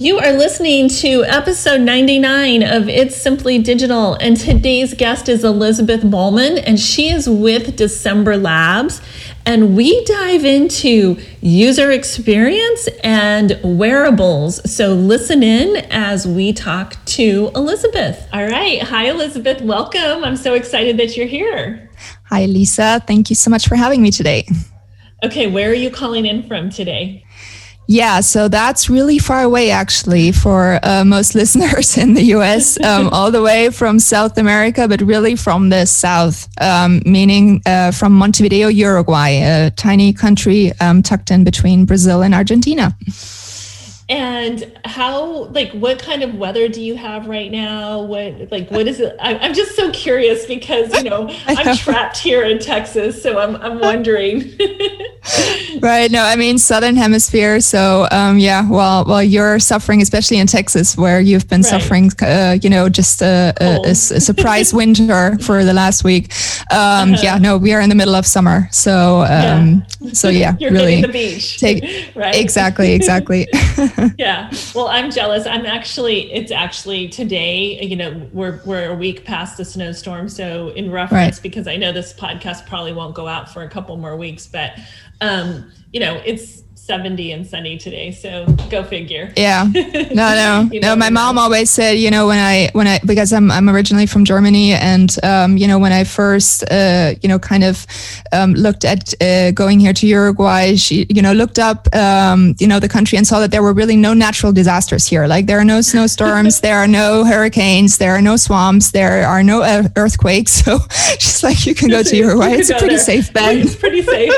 You are listening to episode 99 of It's Simply Digital, and today's guest is Elizabeth Bowman, and she is with December Labs. And we dive into user experience and wearables. So listen in as we talk to Elizabeth. All right. Hi, Elizabeth. Welcome. I'm so excited that you're here. Hi, Lisa. Thank you so much for having me today. Okay. Where are you calling in from today? Yeah, so that's really far away actually for uh, most listeners in the US, um, all the way from South America, but really from the south, um, meaning uh, from Montevideo, Uruguay, a tiny country um, tucked in between Brazil and Argentina. And how, like, what kind of weather do you have right now? What, like, what is it? I, am just so curious because, you know, I'm trapped here in Texas. So I'm, I'm wondering. Right. No, I mean, Southern Hemisphere. So, um, yeah, well, well, you're suffering, especially in Texas, where you've been right. suffering, uh, you know, just a, a, a, a surprise winter for the last week. Um, uh-huh. Yeah, no, we are in the middle of summer. So, um, yeah. so yeah, you're really. the beach. Take, right. Exactly. Exactly. yeah. Well, I'm jealous. I'm actually, it's actually today, you know, we're, we're a week past the snowstorm. So in reference, right. because I know this podcast probably won't go out for a couple more weeks, but, um, you know, it's 70 and sunny today. So go figure. Yeah. No, no, you know, no. My mom always said, you know, when I, when I, because I'm, I'm originally from Germany and, um, you know, when I first, uh, you know, kind of, um, looked at, uh, going here to Uruguay, she, you know, looked up, um, you know, the country and saw that there were really no natural disasters here. Like there are no snowstorms, there are no hurricanes, there are no swamps, there are no earthquakes. So she's like, you can go to Uruguay. It's a pretty there. safe bet. It's pretty safe.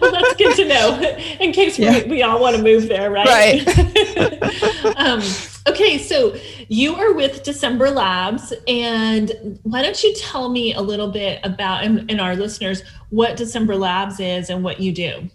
well, that's good to know in case yeah. we, we all want to move there, right? Right. um, okay, so you are with December Labs, and why don't you tell me a little bit about, and, and our listeners, what December Labs is and what you do?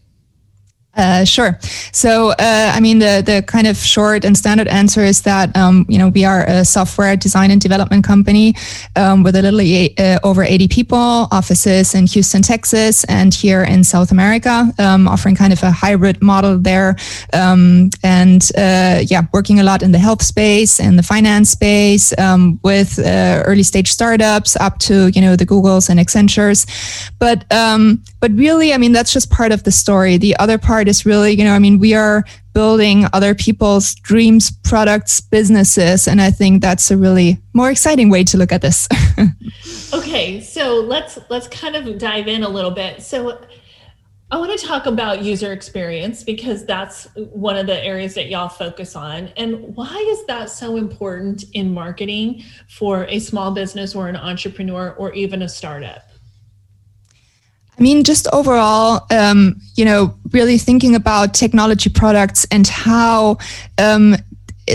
Uh, sure. So, uh, I mean, the the kind of short and standard answer is that um, you know we are a software design and development company um, with a little uh, over 80 people, offices in Houston, Texas, and here in South America, um, offering kind of a hybrid model there, um, and uh, yeah, working a lot in the health space and the finance space um, with uh, early stage startups up to you know the Googles and Accentures, but um, but really, I mean, that's just part of the story. The other part is really, you know, I mean, we are building other people's dreams, products, businesses. And I think that's a really more exciting way to look at this. okay. So let's, let's kind of dive in a little bit. So I want to talk about user experience because that's one of the areas that y'all focus on. And why is that so important in marketing for a small business or an entrepreneur or even a startup? I mean, just overall, um, you know, really thinking about technology products and how um,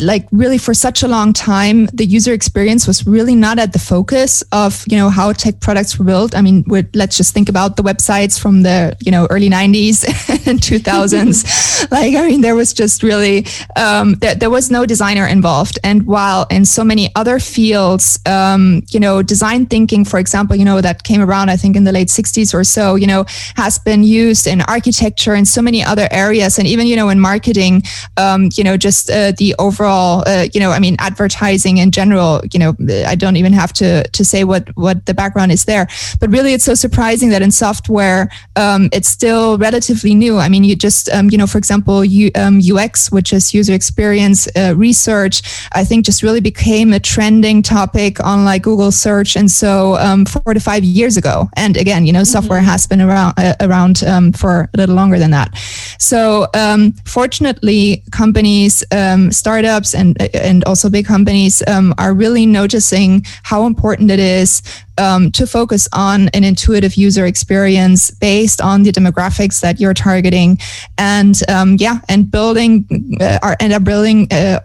like really for such a long time the user experience was really not at the focus of you know how tech products were built. I mean let's just think about the websites from the you know early 90s and 2000s like i mean there was just really um, there, there was no designer involved. And while in so many other fields um, you know design thinking for example you know that came around i think in the late 60s or so you know has been used in architecture and so many other areas. And even you know in marketing um, you know just uh, the overall overall, uh, you know, I mean, advertising in general, you know, I don't even have to to say what what the background is there. But really, it's so surprising that in software, um, it's still relatively new. I mean, you just, um, you know, for example, U, um, UX, which is user experience uh, research, I think just really became a trending topic on like Google search, and so um, four to five years ago. And again, you know, mm-hmm. software has been around uh, around um, for a little longer than that. So um, fortunately, companies, startups startups and and also big companies um, are really noticing how important it is um, to focus on an intuitive user experience based on the demographics that you're targeting, and um, yeah, and building uh, are, and are building. Uh,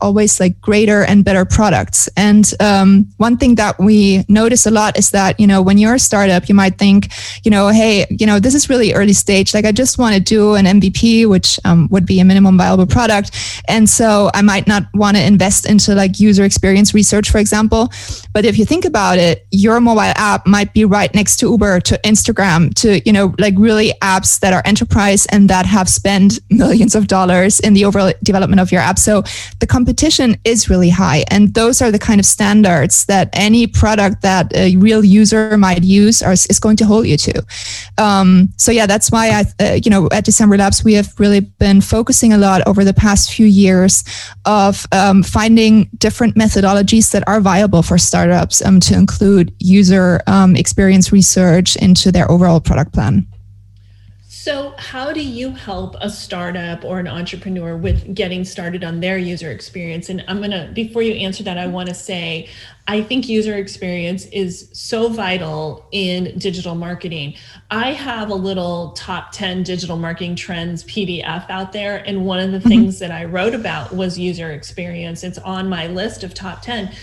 always like greater and better products. And um, one thing that we notice a lot is that you know when you're a startup, you might think, you know, hey, you know, this is really early stage. Like I just want to do an MVP, which um, would be a minimum viable product, and so I might not want to invest into like user experience research, for example. But if you think about it, your mobile app might be right next to Uber, to Instagram, to you know, like really apps that are enterprise and that have spent millions of dollars in the overall development of your app. So the competition is really high. And those are the kind of standards that any product that a real user might use are, is going to hold you to. Um, so yeah, that's why I, uh, you know, at December Labs, we have really been focusing a lot over the past few years of um, finding different methodologies that are viable for startups um, to include user um, experience research into their overall product plan. So, how do you help a startup or an entrepreneur with getting started on their user experience? And I'm going to, before you answer that, I want to say I think user experience is so vital in digital marketing. I have a little top 10 digital marketing trends PDF out there. And one of the mm-hmm. things that I wrote about was user experience. It's on my list of top 10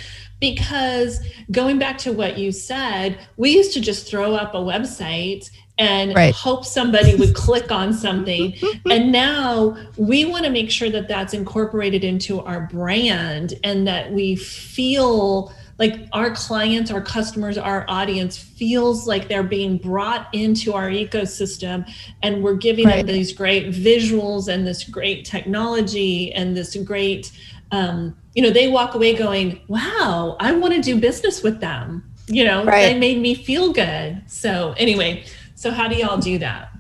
because going back to what you said, we used to just throw up a website and right. hope somebody would click on something. and now we want to make sure that that's incorporated into our brand and that we feel like our clients, our customers, our audience feels like they're being brought into our ecosystem and we're giving right. them these great visuals and this great technology and this great um, you know, they walk away going, wow, I want to do business with them. You know, right. they made me feel good. So anyway, so how do y'all do that?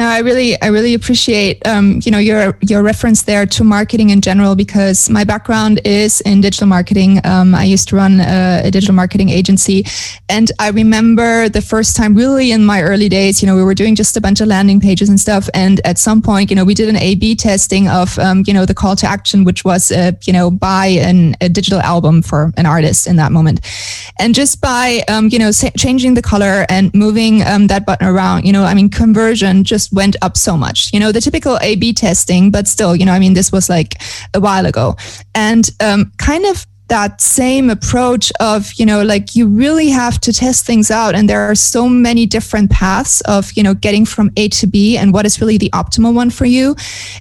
No, I really, I really appreciate, um, you know, your your reference there to marketing in general because my background is in digital marketing. Um, I used to run a, a, digital marketing agency, and I remember the first time, really in my early days, you know, we were doing just a bunch of landing pages and stuff, and at some point, you know, we did an A/B testing of, um, you know, the call to action, which was, uh, you know, buy an, a digital album for an artist in that moment, and just by, um, you know, changing the color and moving um, that button around, you know, I mean, conversion just went up so much. You know, the typical A B testing, but still, you know, I mean, this was like a while ago. And um, kind of that same approach of you know like you really have to test things out. And there are so many different paths of you know getting from a to b and what is really the optimal one for you.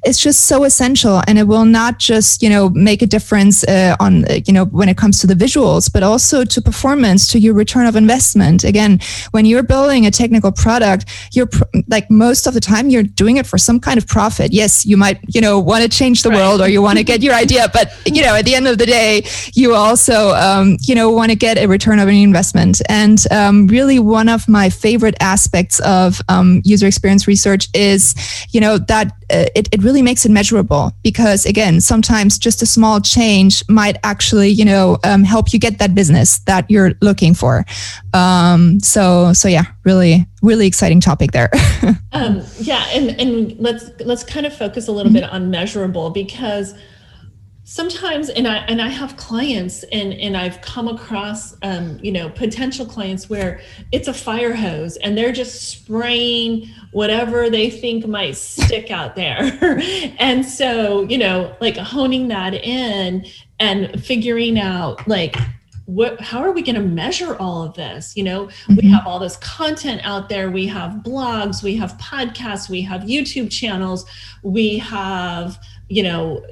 It's just so essential and it will not just you know make a difference uh, on uh, you know when it comes to the visuals but also to performance to your return of investment. Again when you're building a technical product you're pr- like most of the time you're doing it for some kind of profit. Yes you might you know want to change the right. world or you want to get your idea but you know at the end of the day you also, um, you know, want to get a return of an investment. And um, really, one of my favorite aspects of um, user experience research is, you know, that uh, it, it really makes it measurable because, again, sometimes just a small change might actually, you know, um, help you get that business that you're looking for. Um, so, so yeah, really, really exciting topic there. um, yeah, and and let's let's kind of focus a little mm-hmm. bit on measurable because sometimes and i and i have clients and and i've come across um, you know potential clients where it's a fire hose and they're just spraying whatever they think might stick out there. And so you know like honing that in and figuring out like what how are we going to measure all of this? You know mm-hmm. we have all this content out there. We have blogs we have podcasts we have youtube channels. We have you know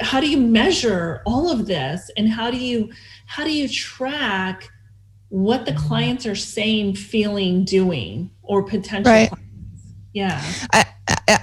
how do you measure all of this? And how do you how do you track what the clients are saying feeling doing or potential right. yeah. I,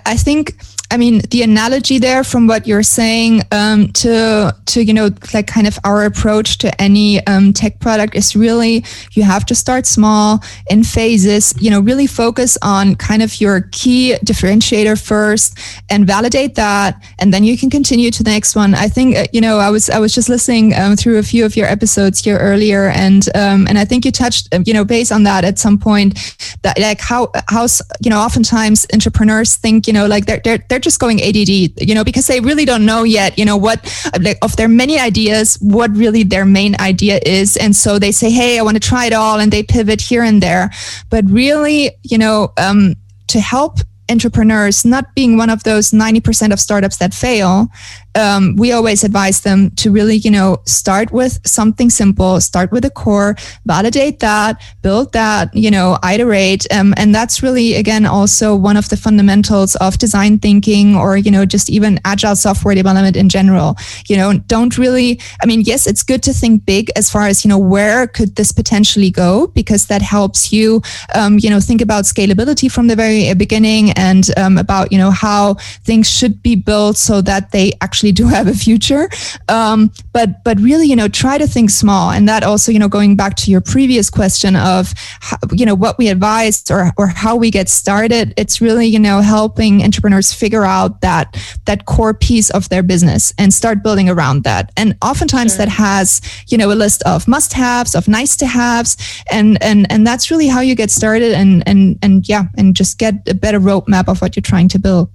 I think I mean, the analogy there from what you're saying um, to to you know like kind of our approach to any um, tech product is really you have to start small in phases. You know, really focus on kind of your key differentiator first and validate that, and then you can continue to the next one. I think uh, you know I was I was just listening um, through a few of your episodes here earlier, and um, and I think you touched um, you know based on that at some point that like how how you know oftentimes entrepreneurs think you know like they're they're, they're they're just going ADD, you know, because they really don't know yet, you know, what like of their many ideas, what really their main idea is. And so they say, hey, I want to try it all, and they pivot here and there. But really, you know, um, to help entrepreneurs not being one of those 90% of startups that fail um, we always advise them to really, you know, start with something simple, start with a core, validate that, build that, you know, iterate. Um, and that's really, again, also one of the fundamentals of design thinking or, you know, just even agile software development in general. You know, don't really, I mean, yes, it's good to think big as far as, you know, where could this potentially go? Because that helps you, um, you know, think about scalability from the very beginning and um, about, you know, how things should be built so that they actually do have a future. Um, but, but really, you know, try to think small. And that also, you know, going back to your previous question of, how, you know, what we advise or, or how we get started, it's really, you know, helping entrepreneurs figure out that, that core piece of their business and start building around that. And oftentimes sure. that has, you know, a list of must haves, of nice to haves. And, and, and that's really how you get started and, and, and yeah, and just get a better roadmap of what you're trying to build.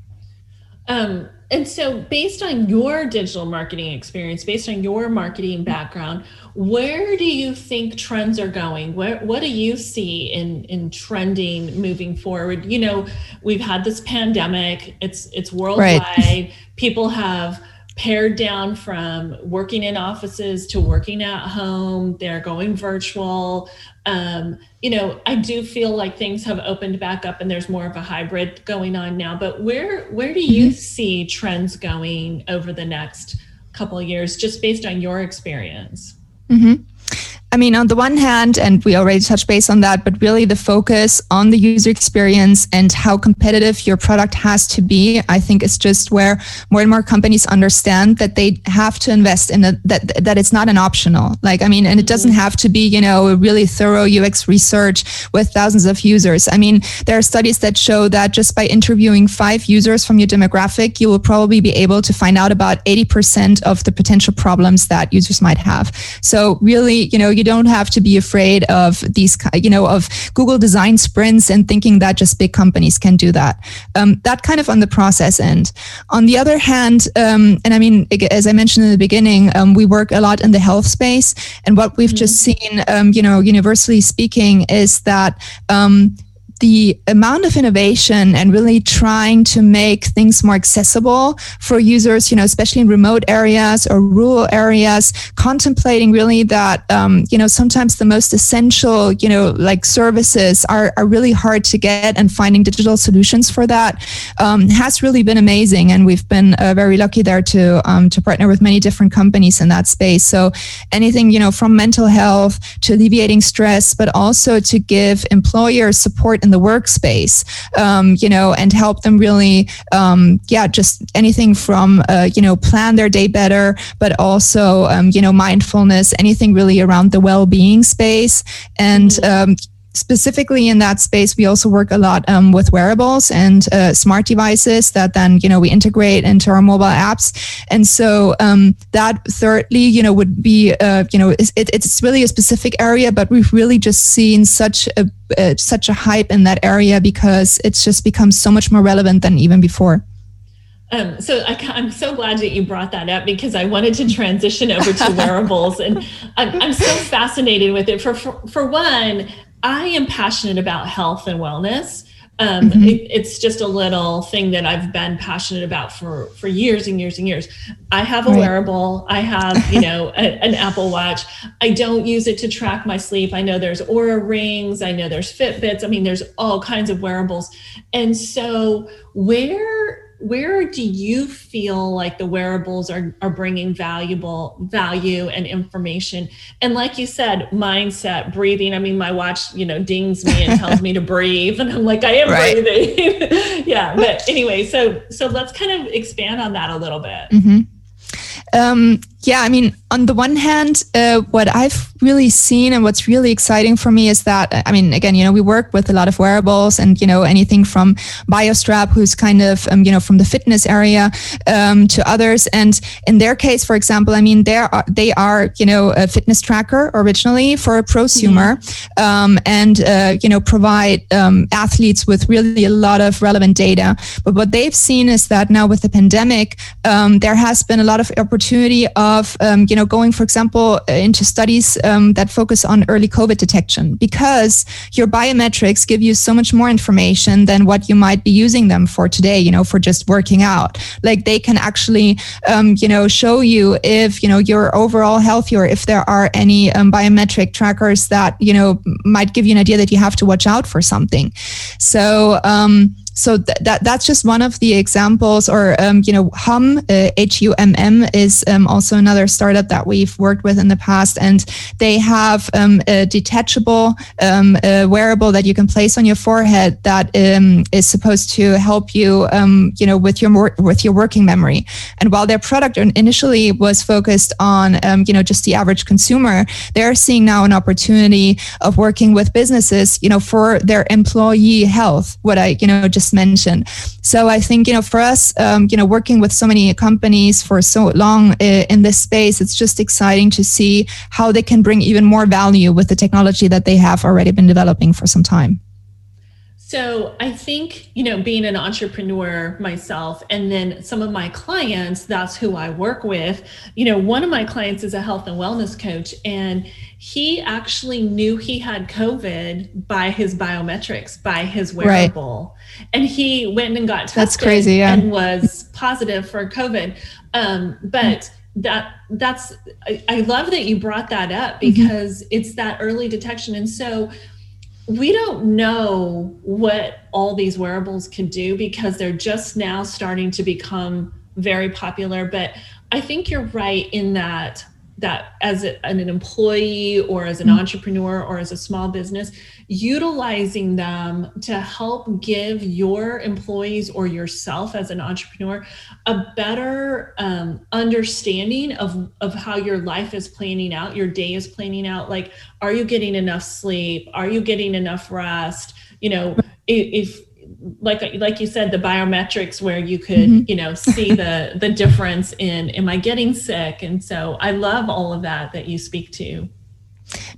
Um, and so, based on your digital marketing experience, based on your marketing background, where do you think trends are going? Where, what do you see in in trending moving forward? You know, we've had this pandemic; it's it's worldwide. Right. People have pared down from working in offices to working at home. They're going virtual. Um, you know, I do feel like things have opened back up and there's more of a hybrid going on now. But where where do you mm-hmm. see trends going over the next couple of years, just based on your experience? Mm-hmm. I mean, on the one hand, and we already touched base on that, but really the focus on the user experience and how competitive your product has to be, I think is just where more and more companies understand that they have to invest in a, that that it's not an optional. Like, I mean, and it doesn't mm-hmm. have to be, you know, a really thorough UX research with thousands of users. I mean, there are studies that show that just by interviewing five users from your demographic, you will probably be able to find out about 80% of the potential problems that users might have. So really, you know, you you don't have to be afraid of these, you know, of Google design sprints and thinking that just big companies can do that. Um, that kind of on the process end. On the other hand, um, and I mean, as I mentioned in the beginning, um, we work a lot in the health space, and what we've mm-hmm. just seen, um, you know, universally speaking, is that um, the amount of innovation and really trying to make things more accessible for users, you know, especially in remote areas or rural areas, contemplating really that, um, you know, sometimes the most essential, you know, like services are, are really hard to get and finding digital solutions for that um, has really been amazing. And we've been uh, very lucky there to, um, to partner with many different companies in that space. So anything, you know, from mental health to alleviating stress, but also to give employers support in the workspace, um, you know, and help them really, um, yeah, just anything from, uh, you know, plan their day better, but also, um, you know, mindfulness, anything really around the well being space. And, mm-hmm. um, specifically in that space, we also work a lot um, with wearables and uh, smart devices that then you know we integrate into our mobile apps. And so um, that thirdly, you know, would be uh, you know it, it's really a specific area, but we've really just seen such a uh, such a hype in that area because it's just become so much more relevant than even before. Um, so I, am so glad that you brought that up because I wanted to transition over to wearables, and I'm, I'm so fascinated with it. For, for for one, I am passionate about health and wellness. Um, mm-hmm. it, it's just a little thing that I've been passionate about for for years and years and years. I have a right. wearable. I have you know a, an Apple Watch. I don't use it to track my sleep. I know there's Oura rings. I know there's Fitbits. I mean, there's all kinds of wearables. And so where where do you feel like the wearables are, are bringing valuable value and information and like you said mindset breathing i mean my watch you know dings me and tells me to breathe and i'm like i am right. breathing yeah but anyway so so let's kind of expand on that a little bit mm-hmm. um, yeah i mean on the one hand, uh, what I've really seen and what's really exciting for me is that, I mean, again, you know, we work with a lot of wearables and, you know, anything from BioStrap, who's kind of, um, you know, from the fitness area um, to others. And in their case, for example, I mean, they are, they are, you know, a fitness tracker originally for a prosumer mm-hmm. um, and, uh, you know, provide um, athletes with really a lot of relevant data. But what they've seen is that now with the pandemic, um, there has been a lot of opportunity of of, um, you know, going, for example, uh, into studies um, that focus on early COVID detection because your biometrics give you so much more information than what you might be using them for today, you know, for just working out. Like they can actually, um, you know, show you if, you know, you're overall healthy or if there are any um, biometric trackers that, you know, might give you an idea that you have to watch out for something. So, um, so th- that that's just one of the examples or um, you know Humm uh, h-u-m-m is um, also another startup that we've worked with in the past. And they have um, a detachable um, a wearable that you can place on your forehead that um, is supposed to help you um, you know with your with your working memory. And while their product initially was focused on you know just the average consumer they're seeing now an opportunity of working with businesses you know for their employee health. What i you know just just mentioned. So I think you know for us, um, you know, working with so many companies for so long uh, in this space, it's just exciting to see how they can bring even more value with the technology that they have already been developing for some time. So I think, you know, being an entrepreneur myself and then some of my clients, that's who I work with. You know, one of my clients is a health and wellness coach and he actually knew he had COVID by his biometrics, by his wearable. Right. And he went and got tested that's crazy, yeah. and was positive for COVID. Um, but that that's I, I, love that you brought that up mm-hmm. because mm-hmm. it's that early detection. And so we don't know what all these wearables can do because they're just now starting to become very popular. But i think you're right in that that as a, an employee or as an mm-hmm. entrepreneur or as a small business utilizing them to help give your employees or yourself as an entrepreneur a better um, understanding of, of how your life is planning out your day is planning out. Like are you getting enough sleep? Are you getting enough rest? You know if, if like like you said the biometrics where you could mm-hmm. you know see the the difference in am i getting sick and so i love all of that that you speak to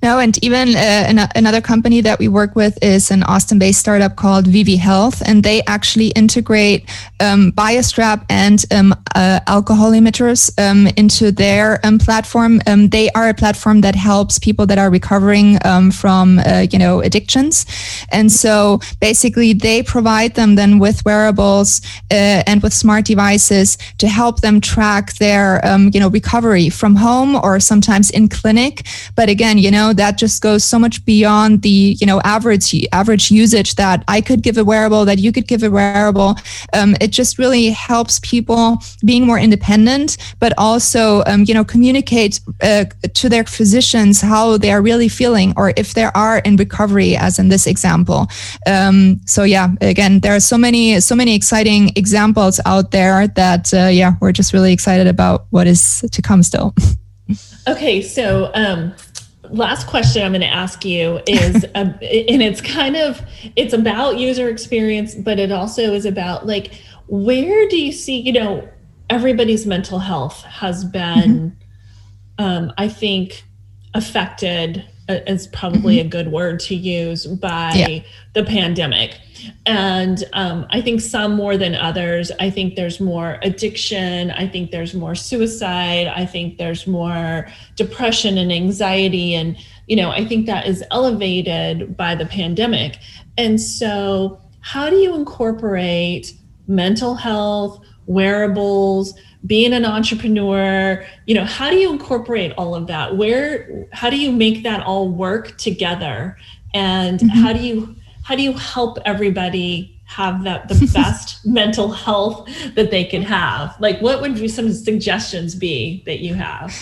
no, and even uh, an- another company that we work with is an Austin-based startup called VV Health, and they actually integrate um, BioStrap and um, uh, alcohol emitters um, into their um, platform. Um, they are a platform that helps people that are recovering um, from, uh, you know, addictions, and so basically they provide them then with wearables uh, and with smart devices to help them track their, you know, recovery from home or sometimes in clinic. But again, you know that just goes so much beyond the you know average average usage that i could give a wearable that you could give a wearable. Um, it just really helps people being more independent but also um, you know communicate uh, to their physicians how they are really feeling or if they are in recovery as in this example. Um, so yeah again there are so many so many exciting examples out there that uh, yeah we're just really excited about what is to come still. Okay so um, last question i'm going to ask you is uh, and it's kind of it's about user experience but it also is about like where do you see you know everybody's mental health has been mm-hmm. um, i think affected is probably mm-hmm. a good word to use by yeah. the pandemic and um, I think some more than others. I think there's more addiction. I think there's more suicide. I think there's more depression and anxiety. And, you know, I think that is elevated by the pandemic. And so, how do you incorporate mental health, wearables, being an entrepreneur you know how do you incorporate all of that? Where how do you make that all work together? And mm-hmm. how do you how do you help everybody have that the best mental health that they can have? Like what would be some suggestions be that you have?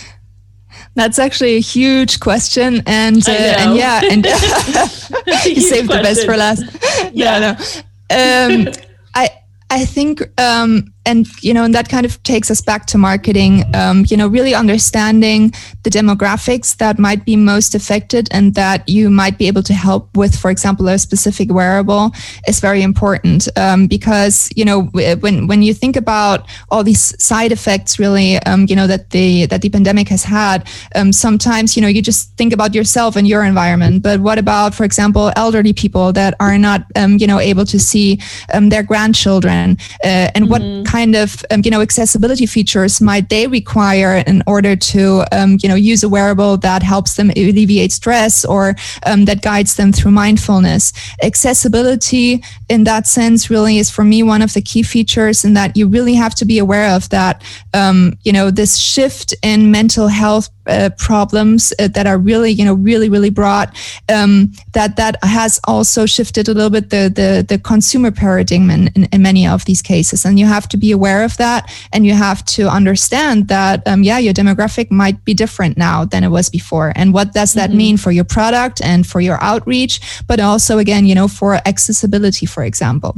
That's actually a huge question and uh, and yeah and you saved question. the best for last. Yeah. no, no. Um, i i think um and you know and that kind of takes us back to marketing um, you know really understanding the demographics that might be most affected and that you might be able to help with for example a specific wearable is very important um, because you know when when you think about all these side effects really um, you know that the that the pandemic has had um, sometimes you know you just think about yourself and your environment but what about for example elderly people that are not um, you know able to see um, their grandchildren uh, and mm-hmm. what kind of um, you know accessibility features might they require in order to um, you know use a wearable that helps them alleviate stress or um, that guides them through mindfulness. Accessibility in that sense really is for me one of the key features in that you really have to be aware of that um, you know this shift in mental health uh, problems uh, that are really you know really really broad um, that that has also shifted a little bit the the, the consumer paradigm in, in, in, many of these cases. And you have to be aware of that and you have to understand that um, yeah your demographic might be different now than it was before and what does that mm-hmm. mean for your product and for your outreach but also again you know for accessibility for example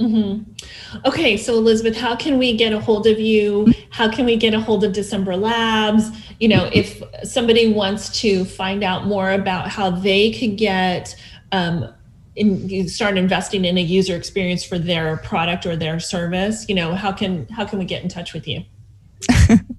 Mm-hmm. Okay, so Elizabeth, how can we get a hold of you? How can we get a hold of December Labs? You know, if somebody wants to find out more about how they could get um, in, start investing in a user experience for their product or their service, you know, how can how can we get in touch with you?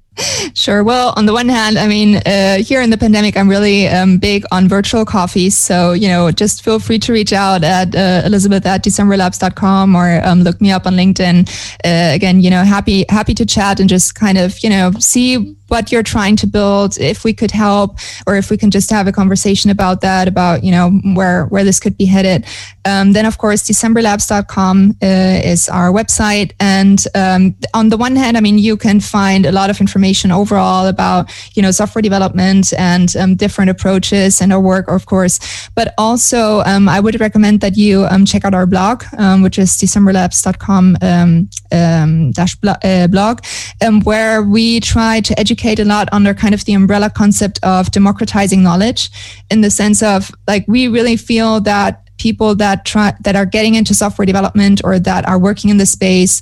Sure. Well, on the one hand, I mean, uh, here in the pandemic, I'm really um, big on virtual coffees. So, you know, just feel free to reach out at uh, elizabeth at decemberlabs.com or um, look me up on LinkedIn. Uh, again, you know, happy, happy to chat and just kind of, you know, see what you're trying to build, if we could help, or if we can just have a conversation about that, about, you know, where, where this could be headed. Um, then, of course, decemberlabs.com uh, is our website. And um, on the one hand, I mean, you can find a lot of information overall about, you know, software development and um, different approaches and our work, of course. But also, um, I would recommend that you um, check out our blog, um, which is decemberlabs.com dash uh, blog, where we try to educate a lot under kind of the umbrella concept of democratizing knowledge in the sense of like, we really feel that people that try that are getting into software development or that are working in the space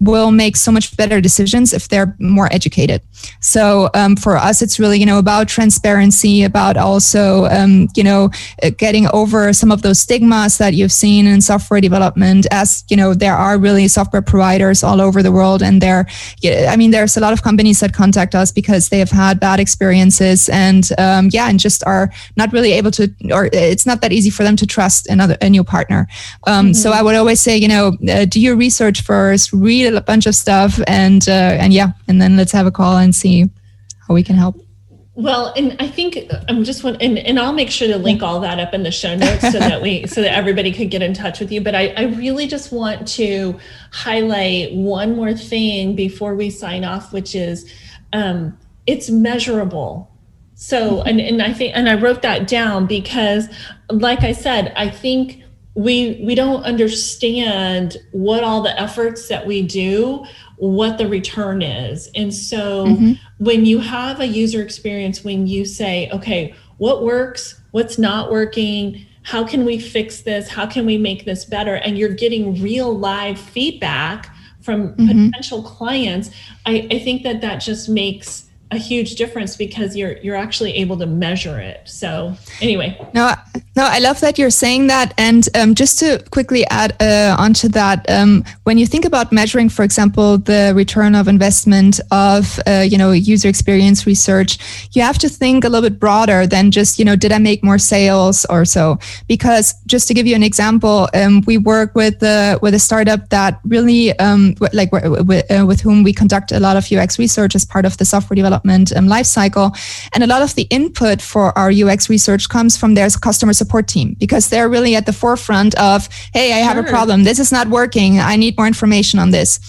will make so much better decisions if they're more educated. So um, for us, it's really you know about transparency, about also um, you know getting over some of those stigmas that you've seen in software development. As you know, there are really software providers all over the world, and there, I mean, there's a lot of companies that contact us because they have had bad experiences, and um, yeah, and just are not really able to, or it's not that easy for them to trust another a new partner. Um, mm-hmm. So I would always say, you know, uh, do your research first, read a bunch of stuff and uh, and yeah and then let's have a call and see how we can help. Well and i think i'm just one, and, and i'll make sure to link all that up in the show notes so that we so that everybody could get in touch with you. But I, I really just want to highlight one more thing before we sign off which is um, it's measurable. So and, and i think and i wrote that down because like i said i think we we don't understand what all the efforts that we do what the return is and so mm-hmm. when you have a user experience when you say okay what works what's not working how can we fix this how can we make this better and you're getting real live feedback from mm-hmm. potential clients I, I think that that just makes a huge difference because you're you're actually able to measure it. So anyway. No no i love that you're saying that. And um, just to quickly add uh, onto that um, when you think about measuring for example the return of investment of uh, you know user experience research you have to think a little bit broader than just you know did i make more sales or so? Because just to give you an example um, we work with uh, with a startup that really um, like uh, with whom we conduct a lot of ux research as part of the software development development um, lifecycle. And a lot of the input for our UX research comes from their customer support team because they're really at the forefront of, hey, I have a problem. This is not working. I need more information on this.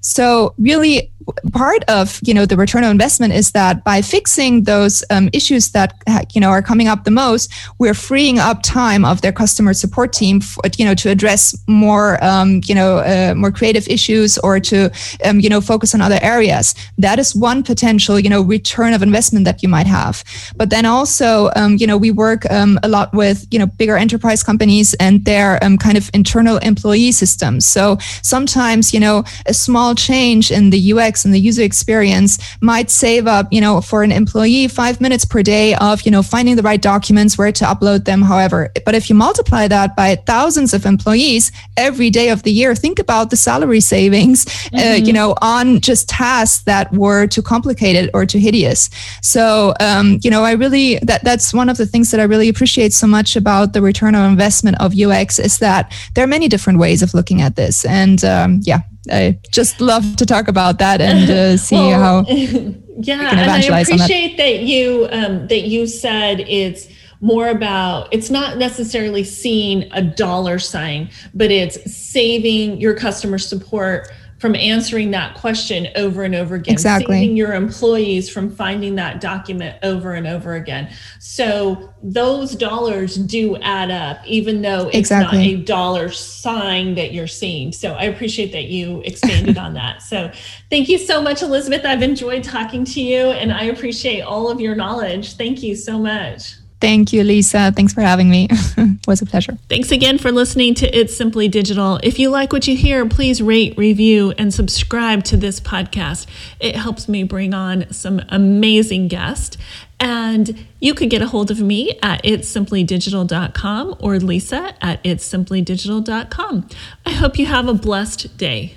So really part of you know the return on investment is that by fixing those um, issues that you know are coming up the most, we're freeing up time of their customer support team, for, you know, to address more um, you know uh, more creative issues or to um, you know focus on other areas. That is one potential you know return of investment that you might have. But then also um, you know we work um, a lot with you know bigger enterprise companies and their um, kind of internal employee systems. So sometimes you know a small change in the UX and the user experience might save up, you know, for an employee five minutes per day of, you know, finding the right documents, where to upload them, however. But if you multiply that by thousands of employees every day of the year, think about the salary savings, mm-hmm. uh, you know, on just tasks that were too complicated or too hideous. So, um, you know, I really, that that's one of the things that I really appreciate so much about the return on investment of UX is that there are many different ways of looking at this. And um, yeah, I just love to talk about that and uh, see well, how. yeah, and I appreciate that. that. you um, that you said it's more about it's not necessarily seeing a dollar sign, but it's saving your customer support from answering that question over and over again, exactly. saving your employees from finding that document over and over again. So those dollars do add up, even though it's exactly. not a dollar sign that you're seeing. So I appreciate that you expanded on that. So thank you so much, Elizabeth. I've enjoyed talking to you and I appreciate all of your knowledge. Thank you so much. Thank you, Lisa. Thanks for having me. it was a pleasure. Thanks again for listening to It's Simply Digital. If you like what you hear, please rate, review, and subscribe to this podcast. It helps me bring on some amazing guests. And you could get a hold of me at itssimplydigital.com or Lisa at itssimplydigital.com. I hope you have a blessed day.